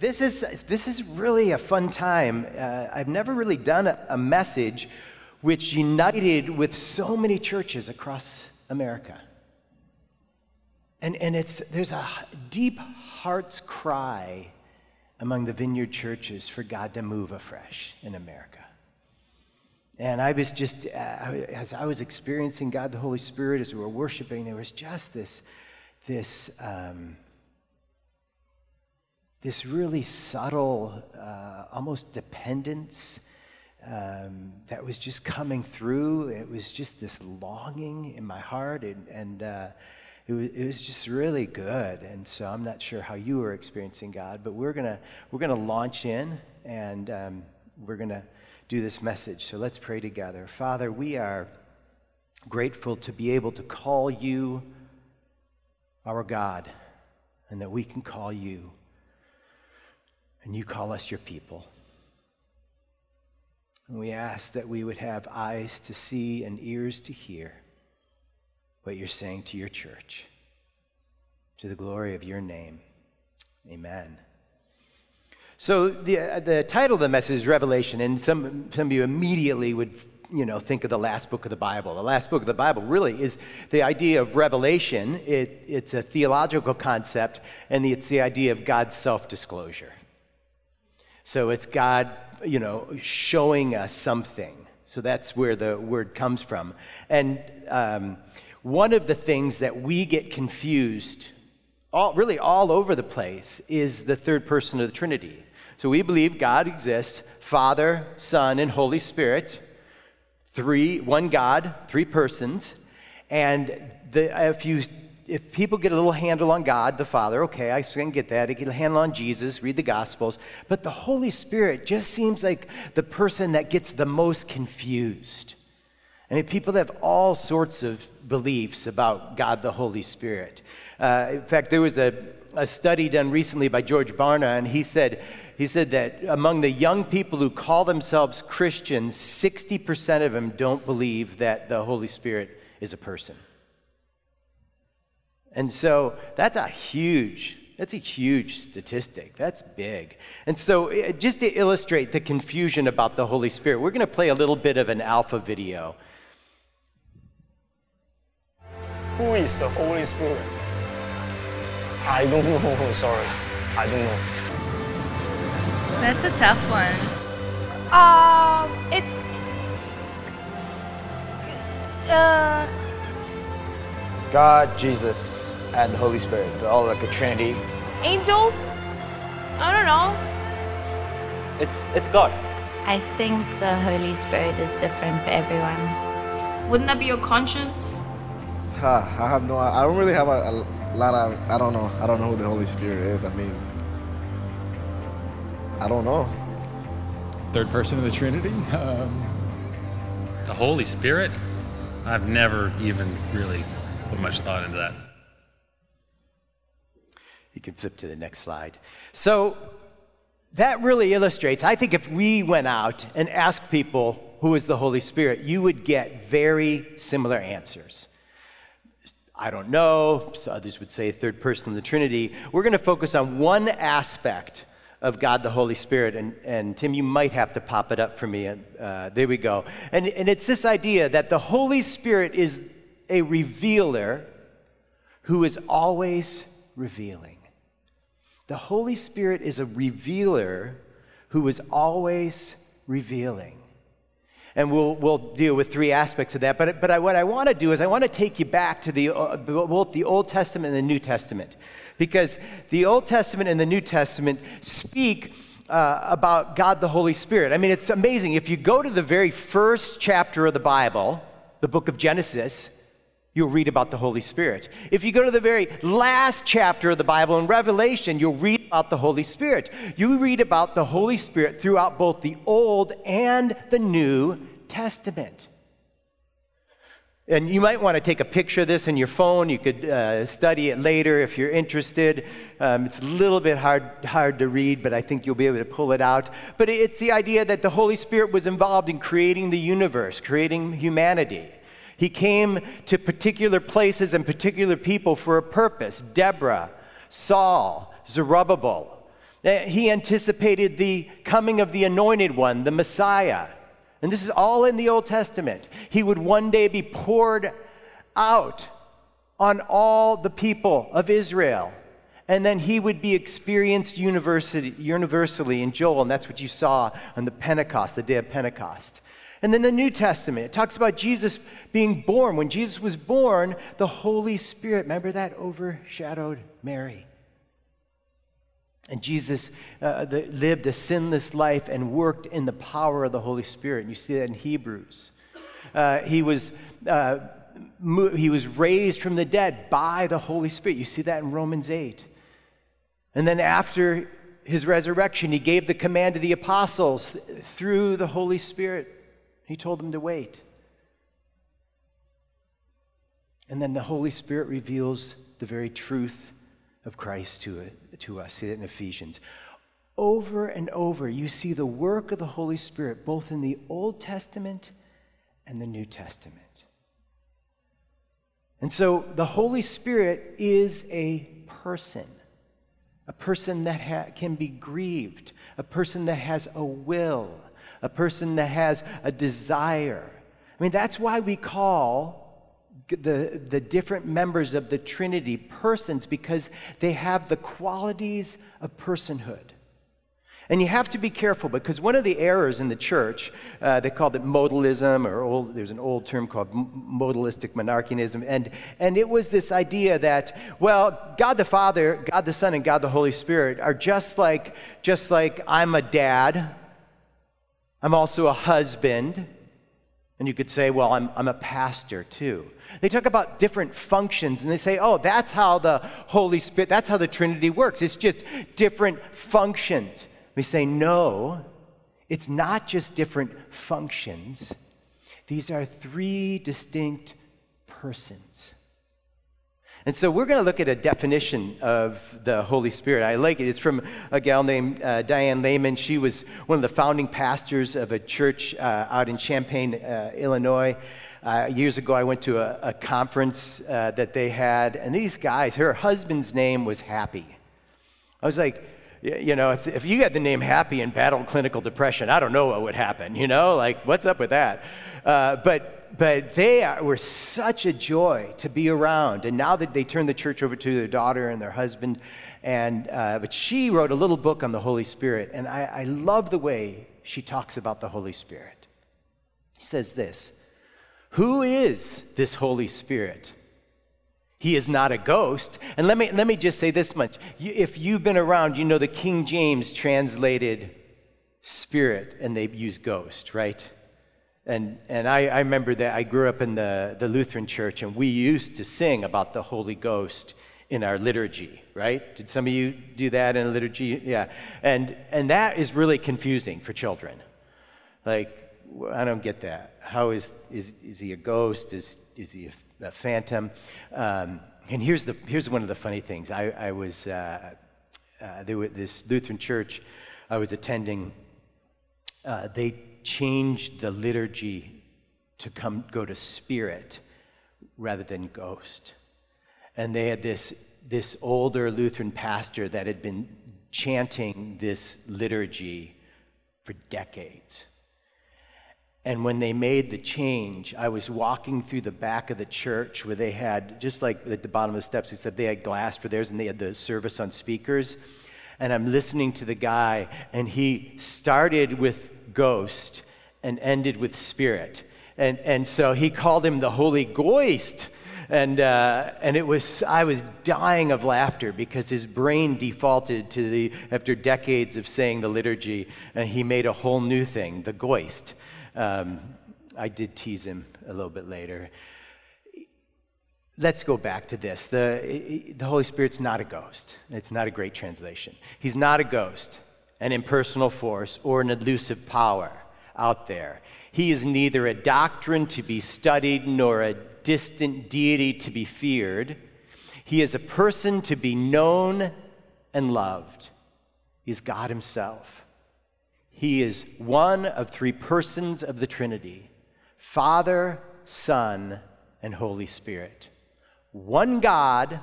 this is, this is really a fun time. Uh, I've never really done a, a message which united with so many churches across America. And, and it's, there's a deep heart's cry among the vineyard churches for God to move afresh in America. And I was just, uh, as I was experiencing God the Holy Spirit as we were worshiping, there was just this, this, um, this really subtle, uh, almost dependence um, that was just coming through. It was just this longing in my heart, and, and uh, it, was, it was just really good. And so I'm not sure how you were experiencing God, but we're gonna we're gonna launch in, and um, we're gonna do this message. So let's pray together. Father, we are grateful to be able to call you our God, and that we can call you and you call us your people. And we ask that we would have eyes to see and ears to hear what you're saying to your church. To the glory of your name. Amen. So the, uh, the title of the message is Revelation, and some, some of you immediately would you know, think of the last book of the Bible. The last book of the Bible really is the idea of revelation. It, it's a theological concept, and it's the idea of God's self disclosure. So it's God, you know, showing us something. So that's where the word comes from. And um, one of the things that we get confused, all, really all over the place, is the third person of the Trinity. So we believe God exists Father, Son, and Holy Spirit, three, one God, three persons. And the, if you if people get a little handle on God the Father, okay, I can get that. I get a handle on Jesus, read the Gospels. But the Holy Spirit just seems like the person that gets the most confused. I mean, people have all sorts of beliefs about God the Holy Spirit. Uh, in fact, there was a, a study done recently by George Barna, and he said, he said that among the young people who call themselves Christians, 60% of them don't believe that the Holy Spirit is a person. And so that's a huge, that's a huge statistic. That's big. And so, eh, just to illustrate the confusion about the Holy Spirit, we're going to play a little bit of an alpha video. Who is the Holy Spirit? I don't know. Sorry. I don't know. That's a tough one. Um, it's uh, God, Jesus, and the Holy Spirit. They're all like a trinity. angels. I don't know. It's, it's God. I think the Holy Spirit is different for everyone. Wouldn't that be your conscience? Huh, I have no. I don't really have a, a lot of. I don't know. I don't know who the Holy Spirit is. I mean, I don't know. Third person of the Trinity. Um, The Holy Spirit? I've never even really put much thought into that. You can flip to the next slide. So that really illustrates, I think if we went out and asked people who is the Holy Spirit, you would get very similar answers. I don't know, so others would say third person of the Trinity. We're going to focus on one aspect of God the Holy Spirit. And, and Tim, you might have to pop it up for me. Uh, there we go. And, and it's this idea that the Holy Spirit is a revealer who is always revealing. The Holy Spirit is a revealer who is always revealing. And we'll, we'll deal with three aspects of that. But, but I, what I want to do is I want to take you back to the, uh, both the Old Testament and the New Testament. Because the Old Testament and the New Testament speak uh, about God the Holy Spirit. I mean, it's amazing. If you go to the very first chapter of the Bible, the book of Genesis, you'll read about the Holy Spirit. If you go to the very last chapter of the Bible in Revelation, you'll read about the Holy Spirit. You read about the Holy Spirit throughout both the Old and the New Testament. And you might want to take a picture of this in your phone. You could uh, study it later if you're interested. Um, it's a little bit hard, hard to read, but I think you'll be able to pull it out. But it's the idea that the Holy Spirit was involved in creating the universe, creating humanity. He came to particular places and particular people for a purpose Deborah, Saul, Zerubbabel. Uh, He anticipated the coming of the anointed one, the Messiah. And this is all in the Old Testament. He would one day be poured out on all the people of Israel. And then he would be experienced universally in Joel, and that's what you saw on the Pentecost, the day of Pentecost. And then the New Testament, it talks about Jesus being born. When Jesus was born, the Holy Spirit, remember that, overshadowed Mary. And Jesus uh, the, lived a sinless life and worked in the power of the Holy Spirit. And you see that in Hebrews. Uh, he, was, uh, mo- he was raised from the dead by the Holy Spirit. You see that in Romans 8. And then after his resurrection, he gave the command to the apostles through the Holy Spirit. He told them to wait. And then the Holy Spirit reveals the very truth of Christ to, to us. See that in Ephesians. Over and over, you see the work of the Holy Spirit both in the Old Testament and the New Testament. And so the Holy Spirit is a person, a person that ha- can be grieved, a person that has a will, a person that has a desire. I mean, that's why we call the, the different members of the Trinity persons because they have the qualities of personhood. And you have to be careful because one of the errors in the church, uh, they called it modalism, or old, there's an old term called modalistic monarchianism. And, and it was this idea that, well, God the Father, God the Son, and God the Holy Spirit are just like, just like I'm a dad, I'm also a husband. And you could say, well, I'm, I'm a pastor too. They talk about different functions and they say, oh, that's how the Holy Spirit, that's how the Trinity works. It's just different functions. We say, no, it's not just different functions. These are three distinct persons. And so we're going to look at a definition of the Holy Spirit. I like it. It's from a gal named uh, Diane Leman. She was one of the founding pastors of a church uh, out in Champaign, uh, Illinois. Uh, years ago, I went to a, a conference uh, that they had, and these guys, her husband's name was Happy. I was like, you know, if you had the name Happy and battled clinical depression, I don't know what would happen, you know? Like, what's up with that? Uh, but, but they are, were such a joy to be around. And now that they turned the church over to their daughter and their husband, and, uh, but she wrote a little book on the Holy Spirit. And I, I love the way she talks about the Holy Spirit. She says this Who is this Holy Spirit? He is not a ghost. And let me, let me just say this much. If you've been around, you know the King James translated spirit and they use ghost, right? And, and I, I remember that I grew up in the, the Lutheran church and we used to sing about the Holy Ghost in our liturgy, right? Did some of you do that in a liturgy? Yeah. And, and that is really confusing for children. Like, I don't get that. How is, is, is he a ghost? Is, is he a the Phantom. Um, and here's, the, here's one of the funny things. I, I was, uh, uh, there was this Lutheran church I was attending, uh, they changed the liturgy to come, go to spirit rather than ghost. And they had this, this older Lutheran pastor that had been chanting this liturgy for decades. And when they made the change, I was walking through the back of the church where they had, just like at the bottom of the steps, except they had glass for theirs and they had the service on speakers. And I'm listening to the guy, and he started with ghost and ended with spirit. And, and so he called him the Holy Ghost. And, uh, and it was, I was dying of laughter because his brain defaulted to the, after decades of saying the liturgy, and he made a whole new thing, the Goist. Um, I did tease him a little bit later. Let's go back to this. The, the Holy Spirit's not a ghost. It's not a great translation. He's not a ghost, an impersonal force, or an elusive power out there. He is neither a doctrine to be studied nor a distant deity to be feared. He is a person to be known and loved. He's God Himself. He is one of three persons of the Trinity Father, Son, and Holy Spirit. One God,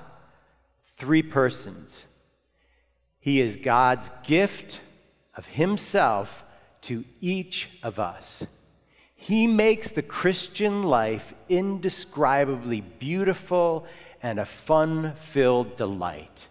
three persons. He is God's gift of Himself to each of us. He makes the Christian life indescribably beautiful and a fun filled delight.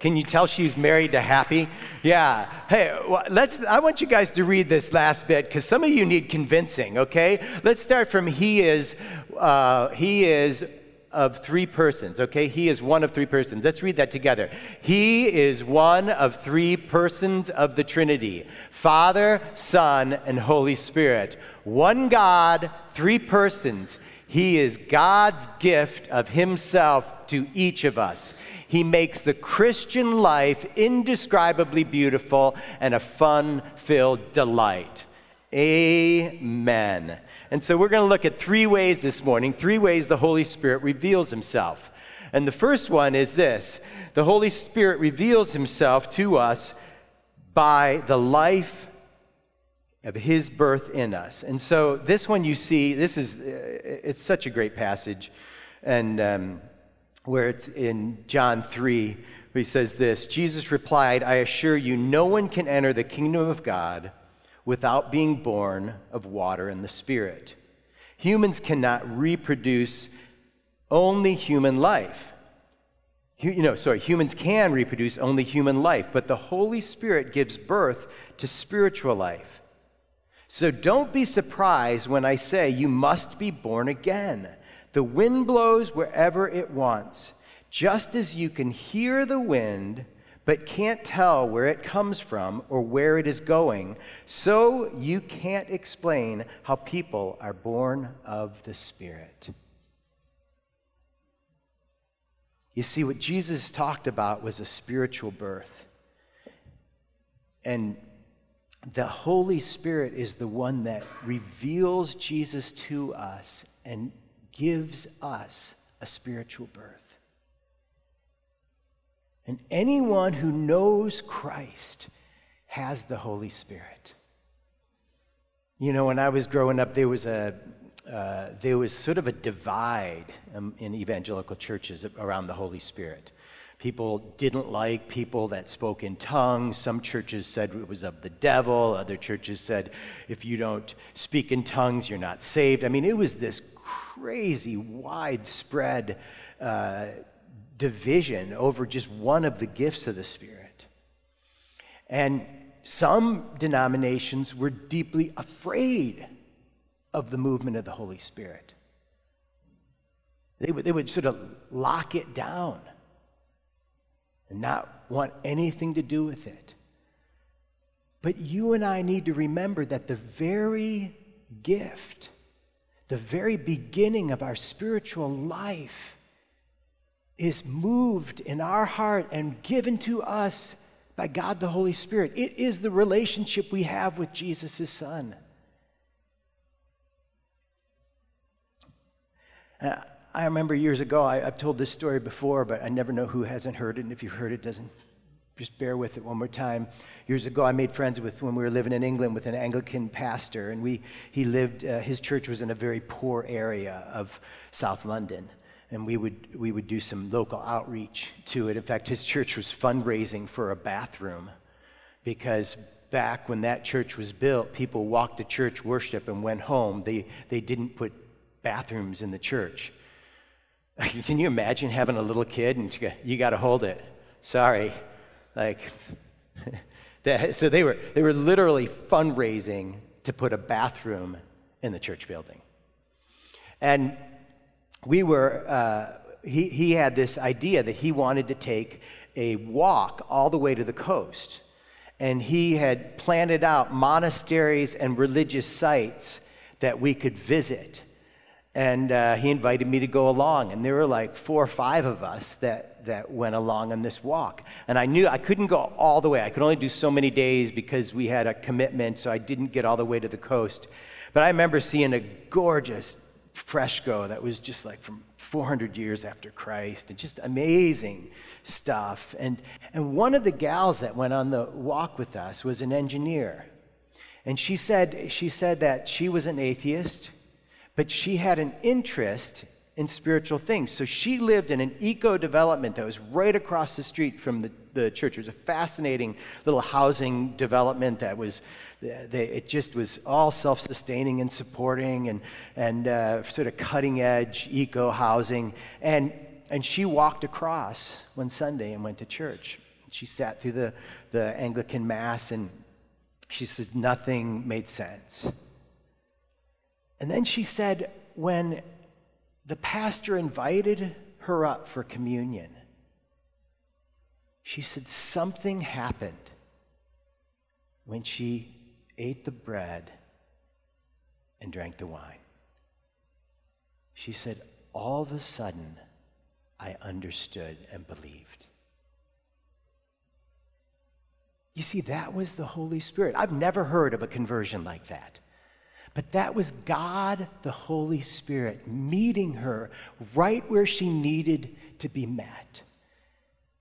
Can you tell she's married to happy? Yeah. Hey, let's I want you guys to read this last bit cuz some of you need convincing, okay? Let's start from he is uh, he is of three persons, okay? He is one of three persons. Let's read that together. He is one of three persons of the Trinity Father, Son, and Holy Spirit. One God, three persons. He is God's gift of Himself to each of us. He makes the Christian life indescribably beautiful and a fun filled delight. Amen. And so we're going to look at three ways this morning, three ways the Holy Spirit reveals himself. And the first one is this the Holy Spirit reveals himself to us by the life of his birth in us. And so this one you see, this is, it's such a great passage. And um, where it's in John 3, where he says this Jesus replied, I assure you, no one can enter the kingdom of God without being born of water and the Spirit. Humans cannot reproduce only human life. You know, sorry, humans can reproduce only human life, but the Holy Spirit gives birth to spiritual life. So don't be surprised when I say you must be born again. The wind blows wherever it wants. Just as you can hear the wind but can't tell where it comes from or where it is going, so you can't explain how people are born of the Spirit. You see, what Jesus talked about was a spiritual birth. And the Holy Spirit is the one that reveals Jesus to us and gives us a spiritual birth. And anyone who knows Christ has the Holy Spirit. You know, when I was growing up, there was a uh, there was sort of a divide um, in evangelical churches around the Holy Spirit. People didn't like people that spoke in tongues. Some churches said it was of the devil. Other churches said if you don't speak in tongues, you're not saved. I mean, it was this crazy, widespread uh, division over just one of the gifts of the Spirit. And some denominations were deeply afraid of the movement of the Holy Spirit. They would, they would sort of lock it down and not want anything to do with it. But you and I need to remember that the very gift, the very beginning of our spiritual life, is moved in our heart and given to us by God the Holy Spirit. It is the relationship we have with Jesus, his Son. Uh, I remember years ago, I, have told this story before, but I never know who hasn't heard it. And if you've heard it, doesn't just bear with it one more time. Years ago, I made friends with when we were living in England with an Anglican pastor, and we he lived. Uh, his church was in a very poor area of South London, and we would, we would do some local outreach to it. In fact, his church was fundraising for a bathroom because back when that church was built, people walked to church worship and went home. They, they didn't put bathrooms in the church. Can you imagine having a little kid and you got to hold it? Sorry. Like, that, so they were, they were literally fundraising to put a bathroom in the church building. And we were, uh, he, he had this idea that he wanted to take a walk all the way to the coast. And he had planted out monasteries and religious sites that we could visit. And uh, he invited me to go along. And there were like four or five of us that, that went along on this walk. And I knew I couldn't go all the way. I could only do so many days because we had a commitment, so I didn't get all the way to the coast. But I remember seeing a gorgeous fresco that was just like from 400 years after Christ and just amazing stuff. And, and one of the gals that went on the walk with us was an engineer. And she said, she said that she was an atheist, but she had an interest in spiritual things. So she lived in an eco development that was right across the street from the, the church. It was a fascinating little housing development that was, they, it just was all self sustaining and supporting and, and uh, sort of cutting edge eco housing. And, and she walked across one Sunday and went to church. She sat through the, the Anglican Mass and she says nothing made sense. And then she said, when the pastor invited her up for communion, she said something happened when she ate the bread and drank the wine. She said, All of a sudden, I understood and believed. You see, that was the Holy Spirit. I've never heard of a conversion like that. But that was God, the Holy Spirit, meeting her right where she needed to be met.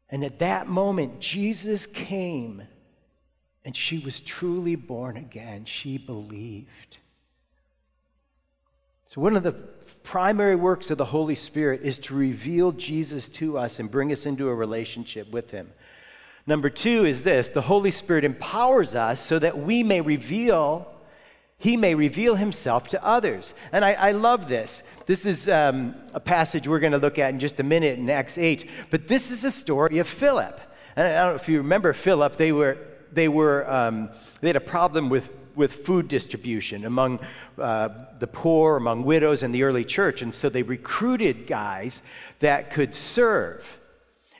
And at that moment, Jesus came and she was truly born again. She believed. So, one of the primary works of the Holy Spirit is to reveal Jesus to us and bring us into a relationship with Him. Number two is this the Holy Spirit empowers us so that we may reveal he may reveal himself to others. And I, I love this. This is um, a passage we're going to look at in just a minute in Acts 8. But this is the story of Philip. And I don't know if you remember Philip, they, were, they, were, um, they had a problem with, with food distribution among uh, the poor, among widows in the early church. And so they recruited guys that could serve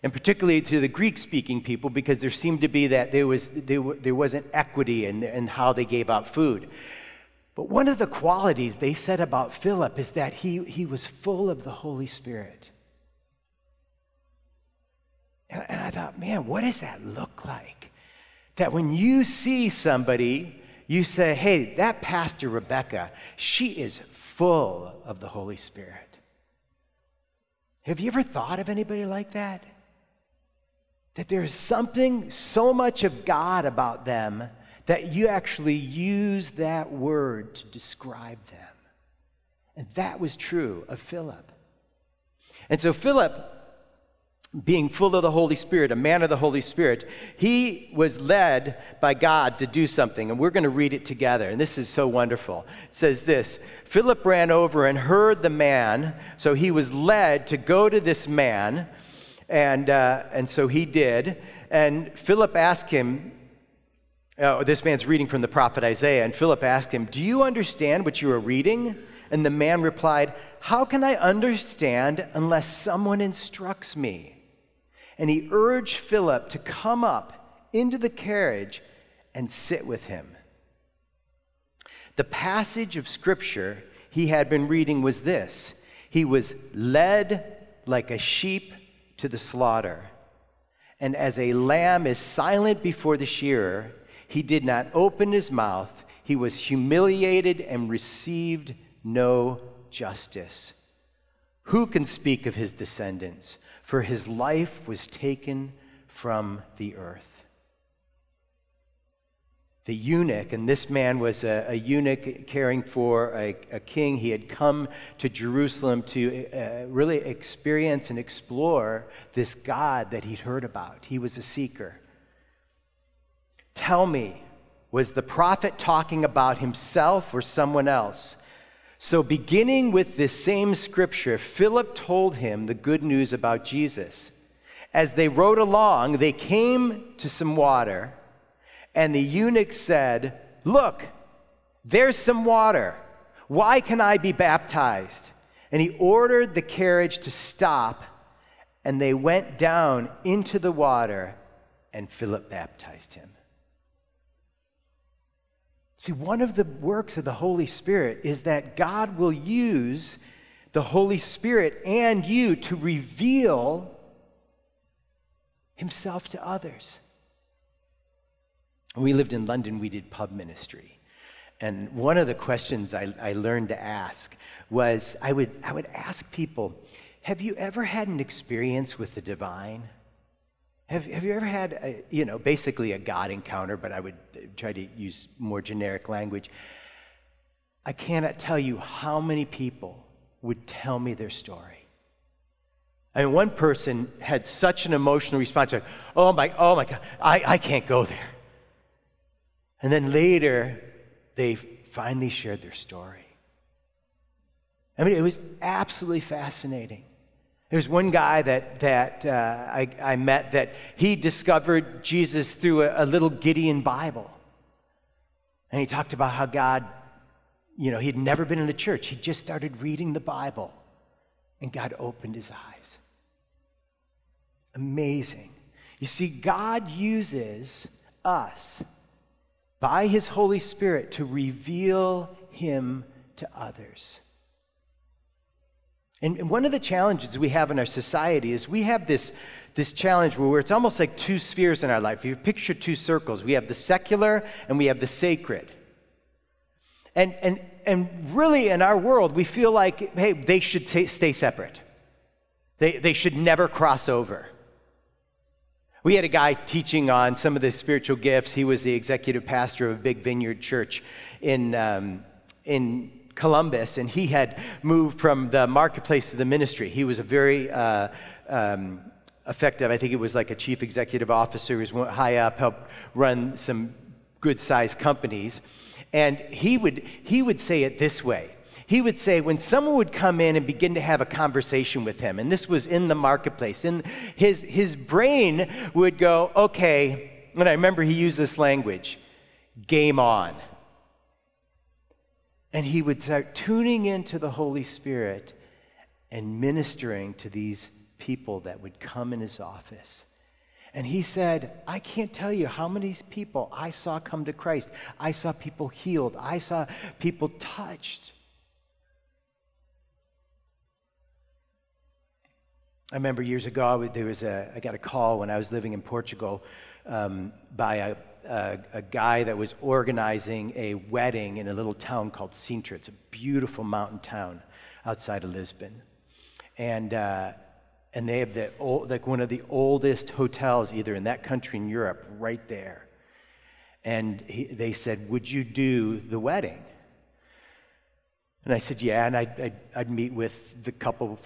and particularly to the Greek speaking people, because there seemed to be that there, was, there, there wasn't equity in, in how they gave out food. But one of the qualities they said about Philip is that he, he was full of the Holy Spirit. And, and I thought, man, what does that look like? That when you see somebody, you say, hey, that Pastor Rebecca, she is full of the Holy Spirit. Have you ever thought of anybody like that? That there's something so much of God about them that you actually use that word to describe them. And that was true of Philip. And so, Philip, being full of the Holy Spirit, a man of the Holy Spirit, he was led by God to do something. And we're going to read it together. And this is so wonderful. It says this Philip ran over and heard the man. So he was led to go to this man. And, uh, and so he did. And Philip asked him, uh, this man's reading from the prophet Isaiah, and Philip asked him, Do you understand what you are reading? And the man replied, How can I understand unless someone instructs me? And he urged Philip to come up into the carriage and sit with him. The passage of scripture he had been reading was this He was led like a sheep to the slaughter, and as a lamb is silent before the shearer, he did not open his mouth. He was humiliated and received no justice. Who can speak of his descendants? For his life was taken from the earth. The eunuch, and this man was a, a eunuch caring for a, a, king. He had come to Jerusalem to uh, really experience and explore this God that he'd heard about. He was a seeker. Tell me, was the prophet talking about himself or someone else? So, beginning with this same scripture, Philip told him the good news about Jesus. As they rode along, they came to some water, and the eunuch said, Look, there's some water. Why can I be baptized? And he ordered the carriage to stop, and they went down into the water, and Philip baptized him. See, one of the works of the Holy Spirit is that God will use the Holy Spirit and you to reveal Himself to others. When we lived in London, we did pub ministry. And one of the questions I, I learned to ask was I would, I would ask people, Have you ever had an experience with the divine? Have, have you ever had, a, you know, basically a God encounter, but I would try to use more generic language. I cannot tell you how many people would tell me their story. I mean, one person had such an emotional response, like, oh my, oh my God, I, I can't go there. And then later, they finally shared their story. I mean, it was absolutely fascinating. There's one guy that, that uh, I, I met that he discovered Jesus through a, a little Gideon Bible. And he talked about how God, you know, he'd never been in a church. He just started reading the Bible, and God opened his eyes. Amazing. You see, God uses us by his Holy Spirit to reveal him to others. And one of the challenges we have in our society is we have this, this challenge where it's almost like two spheres in our life. You picture two circles. We have the secular and we have the sacred. And, and, and really, in our world, we feel like, hey, they should t- stay separate. They, they should never cross over. We had a guy teaching on some of the spiritual gifts. He was the executive pastor of a big vineyard church in, um, in Columbus, and he had moved from the marketplace to the ministry. He was a very uh, um, effective, I think it was like a chief executive officer, he was high up, helped run some good sized companies. And he would, he would say it this way. He would say, when someone would come in and begin to have a conversation with him, and this was in the marketplace, and his, his brain would go, okay, and I remember he used this language game on. And he would start tuning into the Holy Spirit and ministering to these people that would come in his office. And he said, I can't tell you how many people I saw come to Christ. I saw people healed. I saw people touched. I remember years ago, there was a, I got a call when I was living in Portugal um, by a, a, a, guy that was organizing a wedding in a little town called Sintra. It's a beautiful mountain town outside of Lisbon. And, uh, and they have the old, like one of the oldest hotels either in that country in Europe right there. And he, they said, Would you do the wedding? And I said, Yeah. And I'd, I'd, I'd meet with the couple,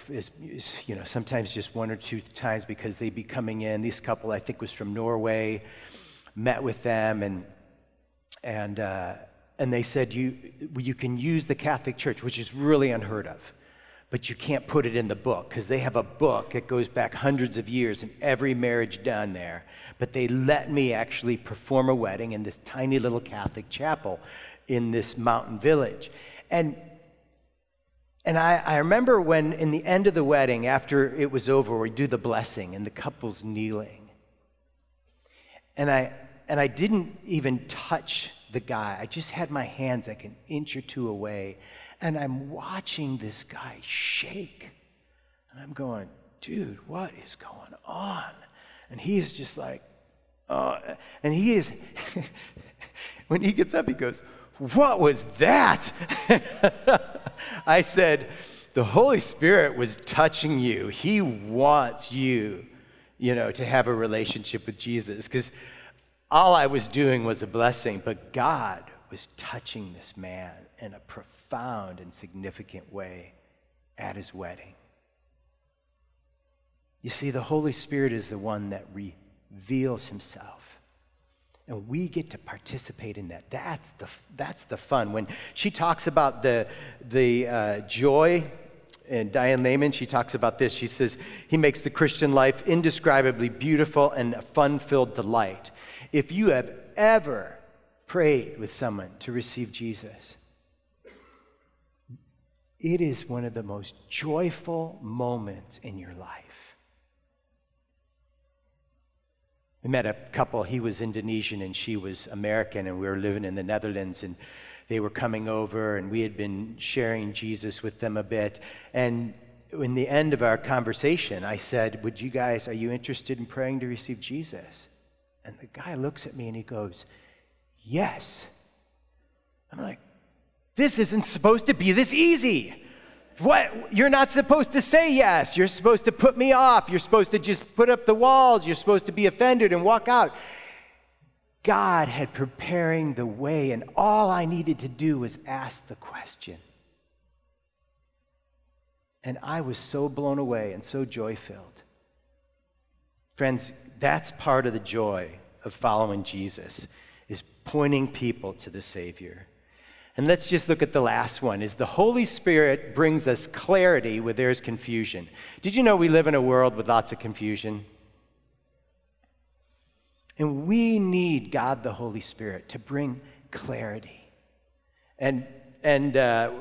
you know, sometimes just one or two times because they'd be coming in. This couple, I think, was from Norway met with them, and, and, uh, and they said, you, you can use the Catholic Church, which is really unheard of, but you can't put it in the book because they have a book that goes back hundreds of years and every marriage done there. But they let me actually perform a wedding in this tiny little Catholic chapel in this mountain village. And and I, I, remember when, in the end of the wedding, after it was over, we do the blessing and the couple's kneeling. And I, and I didn't even touch the guy. I just had my hands like an inch or two away. And I'm watching this guy shake. And I'm going, dude, what is going on? And he is just like, uh, and he is, when he gets up, he goes, What was that? I said, The Holy Spirit was touching you. He wants you you know, to have a relationship with Jesus. Because all I was doing was a blessing, but God was touching this man in a profound and significant way at his wedding. You see, the Holy Spirit is the one that reveals himself. And we get to participate in that. That's the, that's the fun. When she talks about the, the uh, joy and Diane Leman, she talks about this. She says, He makes the Christian life indescribably beautiful and a fun filled delight. If you have ever prayed with someone to receive Jesus, it is one of the most joyful moments in your life. We met a couple, he was Indonesian and she was American, and we were living in the Netherlands. And they were coming over, and we had been sharing Jesus with them a bit. And in the end of our conversation, I said, Would you guys, are you interested in praying to receive Jesus? And the guy looks at me and he goes, Yes. I'm like, This isn't supposed to be this easy. What? You're not supposed to say yes. You're supposed to put me off. You're supposed to just put up the walls. You're supposed to be offended and walk out. God had preparing the way, and all I needed to do was ask the question. And I was so blown away and so joy filled. Friends, that's part of the joy of following Jesus is pointing people to the Savior. And let's just look at the last one is the Holy Spirit brings us clarity where there's confusion. Did you know we live in a world with lots of confusion? And we need God the Holy Spirit to bring clarity. And and uh,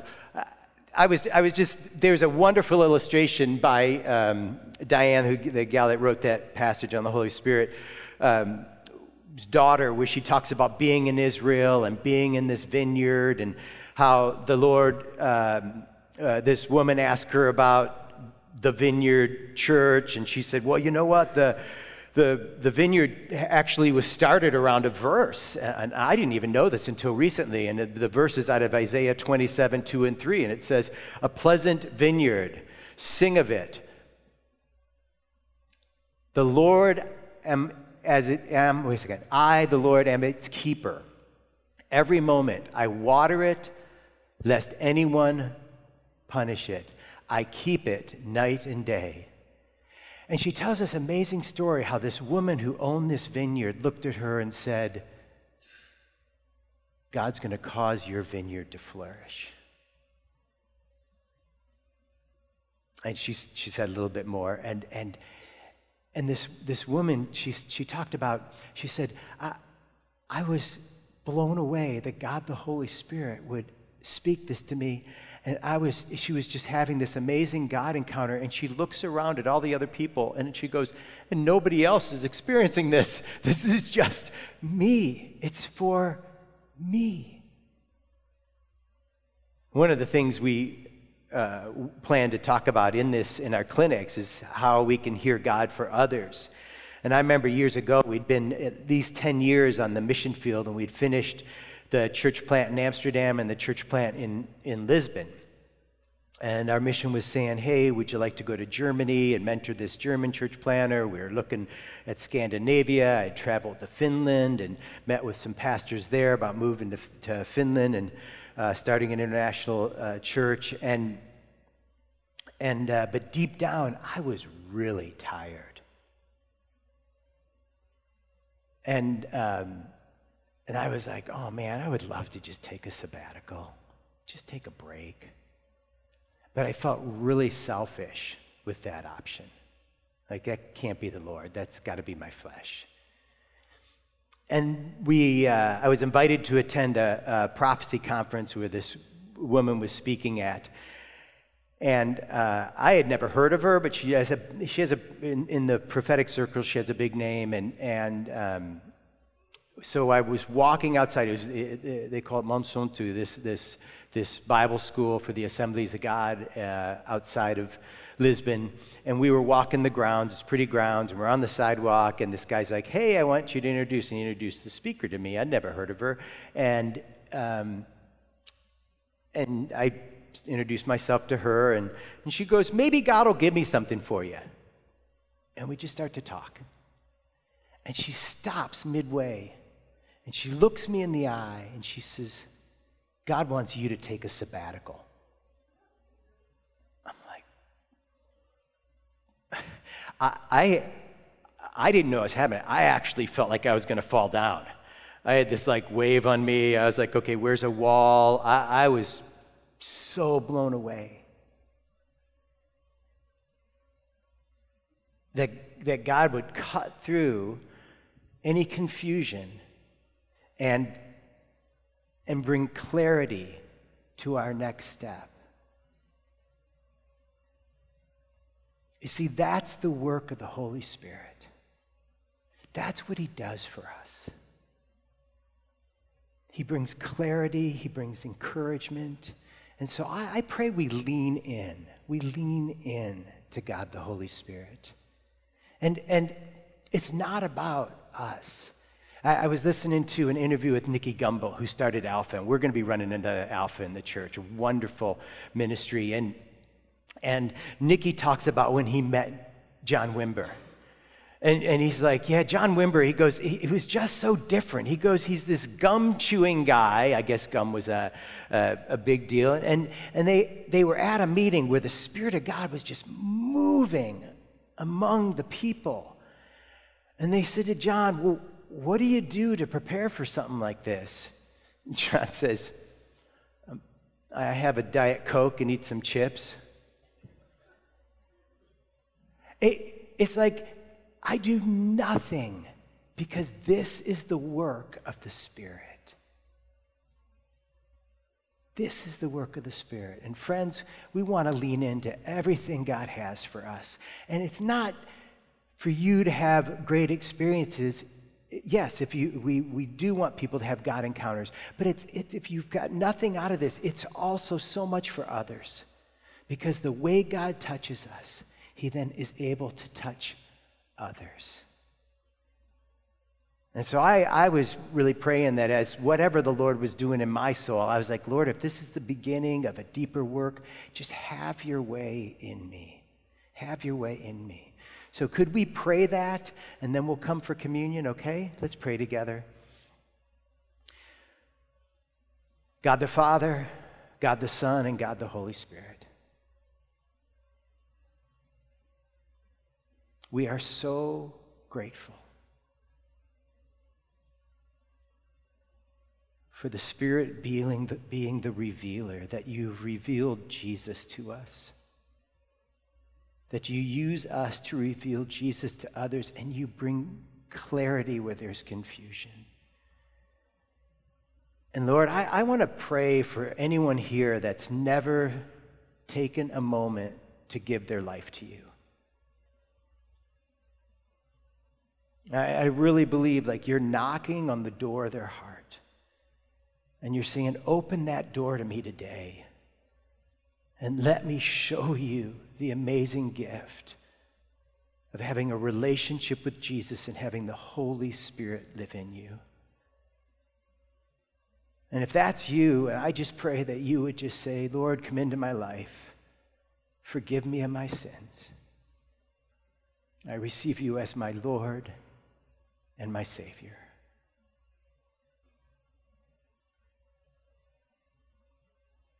I was I was just there's a wonderful illustration by um, Diane, who, the gal that wrote that passage on the Holy Spirit. Um, daughter, where she talks about being in Israel and being in this vineyard, and how the Lord, um, uh, this woman asked her about the vineyard church, and she said, Well, you know what? The, the, the vineyard actually was started around a verse, and I didn't even know this until recently. And the verse is out of Isaiah 27 2 and 3, and it says, A pleasant vineyard, sing of it. The Lord am as it am, wait a second, I, the Lord, am its keeper. Every moment I water it, lest anyone punish it. I keep it night and day. And she tells this amazing story how this woman who owned this vineyard looked at her and said, God's going to cause your vineyard to flourish. And she, she said a little bit more. And, and and this, this woman, she, she talked about, she said, I, I was blown away that God the Holy Spirit would speak this to me. And I was, she was just having this amazing God encounter. And she looks around at all the other people and she goes, and nobody else is experiencing this. This is just me. It's for me. One of the things we uh, plan to talk about in this in our clinics is how we can hear God for others. And I remember years ago, we'd been at least 10 years on the mission field, and we'd finished the church plant in Amsterdam and the church plant in, in Lisbon. And our mission was saying, hey, would you like to go to Germany and mentor this German church planter? We were looking at Scandinavia. I traveled to Finland and met with some pastors there about moving to, to Finland. And uh, starting an international uh, church, and and uh, but deep down, I was really tired, and um, and I was like, oh man, I would love to just take a sabbatical, just take a break, but I felt really selfish with that option. Like that can't be the Lord. That's got to be my flesh. And we, uh, I was invited to attend a, a, prophecy conference where this woman was speaking at. And uh, I had never heard of her, but she has a, she has a in, in the prophetic circle, she has a big name. And, and um, so I was walking outside. It was, it, they call it Monsanto, this, this, this Bible school for the Assemblies of God uh, outside of Lisbon, and we were walking the grounds. It's pretty grounds, and we're on the sidewalk, and this guy's like, "Hey, I want you to introduce." And he introduced the speaker to me. I'd never heard of her, and um, and I introduced myself to her, and, and she goes, "Maybe God will give me something for you." And we just start to talk, and she stops midway, and she looks me in the eye, and she says, "God wants you to take a sabbatical." I'm like, I, I didn't know it was happening. I actually felt like I was going to fall down. I had this like wave on me. I was like, okay, where's a wall? I, I was so blown away. That, that God would cut through any confusion and, and bring clarity to our next step. You see, that's the work of the Holy Spirit. That's what He does for us. He brings clarity, He brings encouragement. And so I, I, pray we lean in. We lean in to God the Holy Spirit. And, and it's not about us. I, I was listening to an interview with Nicky Gumbel, who started Alpha, and we're going to be running into Alpha in the church, a wonderful ministry. And and Nicky talks about when he met John Wimber. And, and he's like, Yeah, John Wimber, he goes, he, he was just so different. He goes, He's this gum chewing guy. I guess gum was a, a, a big deal. And, and they, they were at a meeting where the Spirit of God was just moving among the people. And they said to John, Well, what do you do to prepare for something like this? John says, um, I have a Diet Coke and eat some chips. It, it's like, I do nothing because this is the work of the Spirit. This is the work of the Spirit. And friends, we want to lean into everything God has for us. And it's not for you to have great experiences. Yes, if you, we, we do want people to have God encounters, but it's, it's, if you've got nothing out of this, it's also so much for others. Because the way God touches us, He then is able to touch others. And so I, I was really praying that as whatever the Lord was doing in my soul, I was like, Lord, if this is the beginning of a deeper work, just have your way in me. Have your way in me. So could we pray that and then we'll come for communion, okay? Let's pray together. God the Father, God the Son, and God the Holy Spirit. We are so grateful for the Spirit being the, being the revealer, that you've revealed Jesus to us, that you use us to reveal Jesus to others, and you bring clarity where there's confusion. And Lord, I, I want to pray for anyone here that's never taken a moment to give their life to you. I, I really believe like you're knocking on the door of their heart. And you're saying, Open that door to me today. And let me show you the amazing gift of having a relationship with Jesus and having the Holy Spirit live in you. And if that's you, I just pray that you would just say, Lord, come into my life. Forgive me of my sins. I receive you as my Lord and my Savior.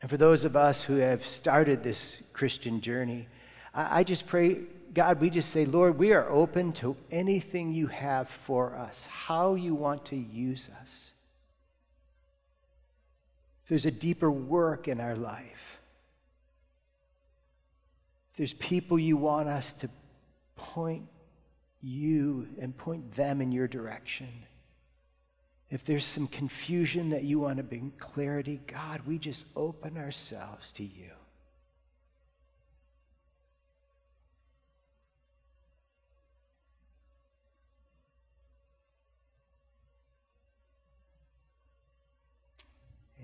And for those of us who have started this Christian journey, I, I just pray, God, we just say, Lord, we are open to anything you have for us, how you want to use us. If there's a deeper work in our life, if there's people you want us to point you and point them in your direction. If there's some confusion that you want to bring clarity, God, we just open ourselves to you.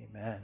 Amen.